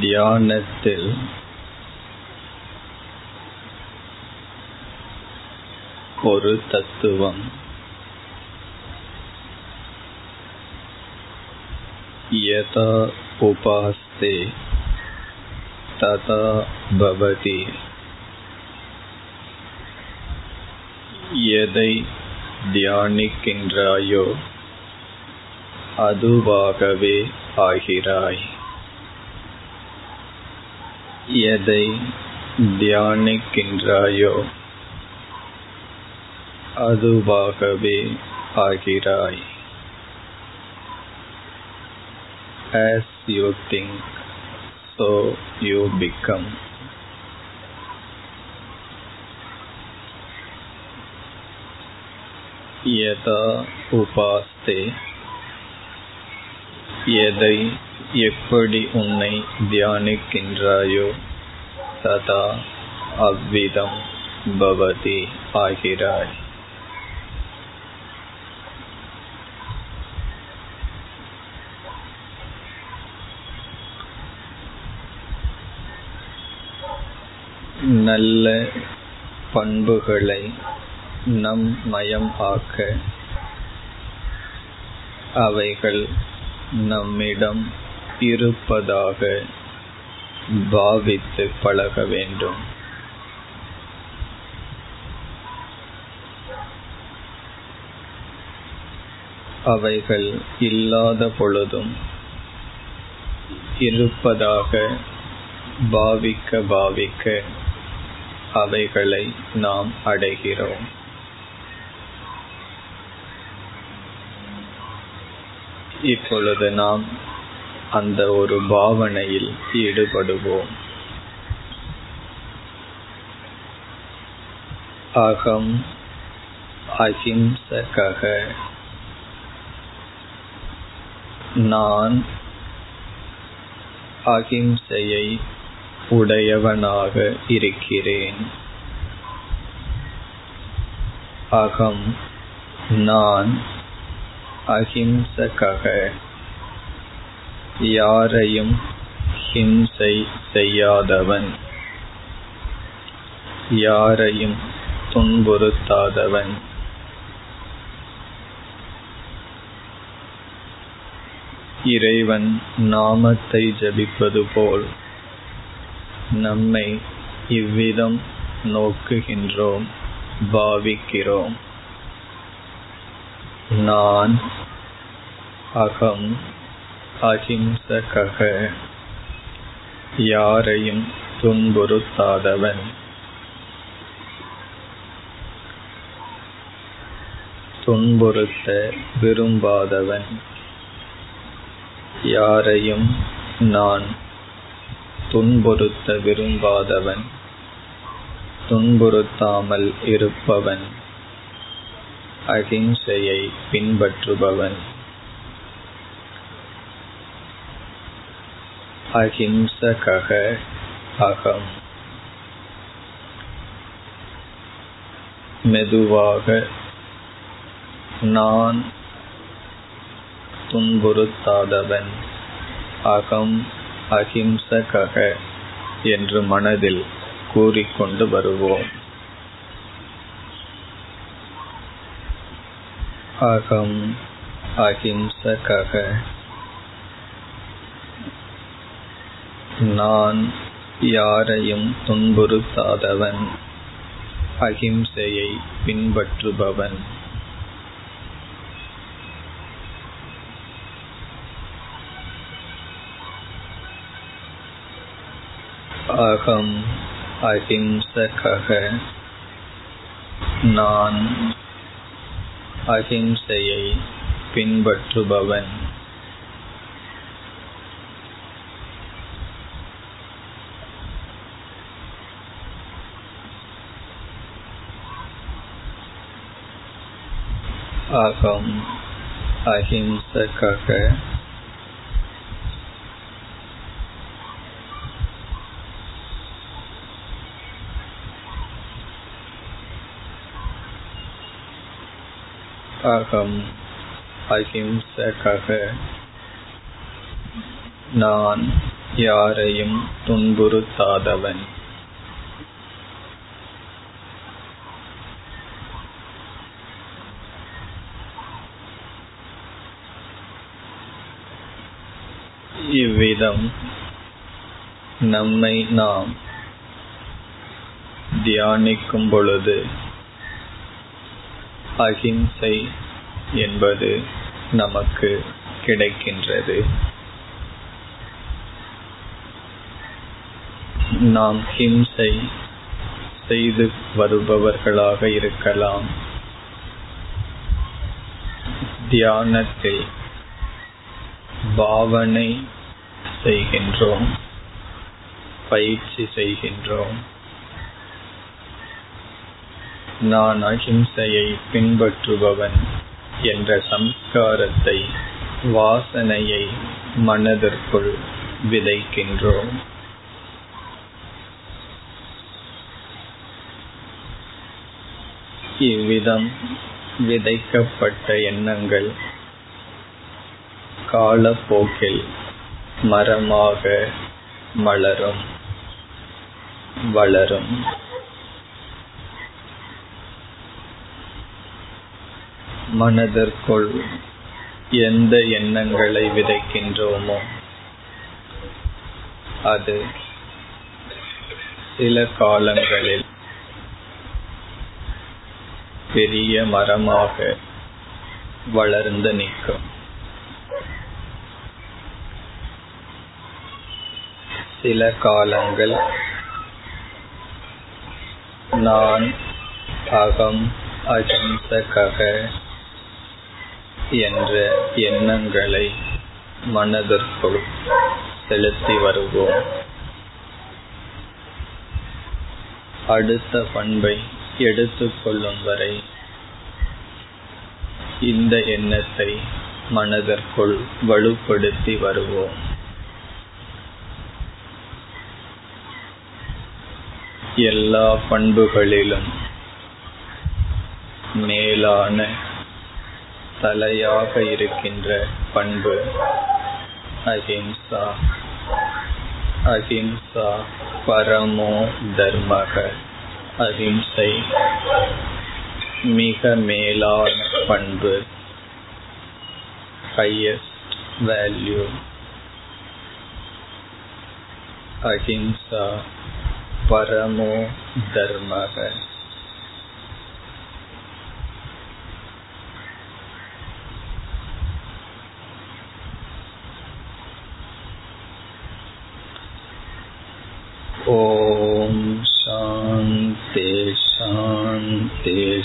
தியானத்தில் ஒரு தத்துவம். யதா உபாஸ்தே ததா பவதி. எதை தியானிக்கின்றாயோ அதுவாகவே ஆகிறாய். எதை தியானிக்கின்றாயோ அதுவாகவே ஆகிறாய். As you think so you become. यदा உபாஸ்தே எதை எப்படி உன்னை தியானிக்கின்றாயோ ததா அவ்விதம் பவதி ஆகிறாய். நல்ல பண்புகளை நம் மயம் ஆக்க அவைகள் நம்மிடம் இருப்பதாக பாவித்து பழக வேண்டும். அவைகள் இல்லாத பொழுதும் இருப்பதாக பாவிக்க பாவிக்க அவைகளை நாம் அடைகிறோம். இப்பொழுது நாம் அந்த ஒரு பாவனையில் ஈடுபடுவோம். அகம் அஹிம்சக நான் அகிம்சையை உடையவனாக இருக்கிறேன். அகம் நான் அஹிம்சக யாரையும் ஹிம்சை செய்யாதவன். யாரையும் துன்புறுத்தாதவன். இறைவன் நாமத்தை ஜபிப்பது போல் நம்மை இவ்விதம் நோக்குகின்றோம் பாவிக்கிறோம். நான் அகம் அஹிம்சக யாரையும் துன்புறுத்தாதவன். துன்புறுத்த விரும்பாதவன். யாரையும் நான் துன்புறுத்த விரும்பாதவன். துன்புறுத்தாமல் இருப்பவன். அகிம்சையை பின்பற்றுபவன். அஹிம்சகக அகம் மெதுவாக நான் துன்புறுத்தாதவன் அகம் அஹிம்சகக என்று மனதில் கூறிக்கொண்டு வருவோம். அகம் அஹிம்சகக நான் யாரையும் துன்புறுத்தாதவன். அகிம்சையை பின்பற்றுபவன். அகம் அஹிம்சக நான் அகிம்சையை பின்பற்றுபவன். அகம் அஹிம்சக அகம் அஹிம்சக நான் யாரையும் துன்புறுத்தாதவன். இவ்விதம் நம்மை நாம் தியானிக்கும் பொழுது அகிம்சை என்பது நமக்கு கிடைக்கின்றது. நாம் ஹிம்சை செய்து வருபவர்களாக இருக்கலாம். தியானத்தில் பாவனை செய்கின்றோம். பயிற்சி செய்கின்றோம். நான் அஹிம்சையை பின்பற்றுபவன் என்ற சம்ஸ்காரத்தை வாசனையை மனதிற்குள் விதைக்கின்றோம். இவ்விதம் விதைக்கப்பட்ட எண்ணங்கள் காலப்போக்கில் மரமாக மலரும் வளரும். மனதிற்குள் எந்த எண்ணங்களை விதைக்கின்றோமோ அது சில காலங்களில் பெரிய மரமாக வளர்ந்து நிற்கும். சில காலங்கள் நான் அகம் அஹிம்சக என்ற எண்ணங்களை மனதிற்குள் செலுத்தி வருவோம். அடுத்த பண்பை எடுத்துக்கொள்ளும் வரை இந்த எண்ணத்தை மனதிற்குள் வலுப்படுத்தி வருவோம். எல்லா பண்புகளிலும் மேலான தலையாக இருக்கின்ற பண்பு அஹிம்சா. அஹிம்சா பரமோ தர்மக. அஹிம்சை மிக மேலான பண்பு. ஹையஸ்ட் வேல்யூ அஹிம்சா Paramo Dharma. Om Shanti Shanti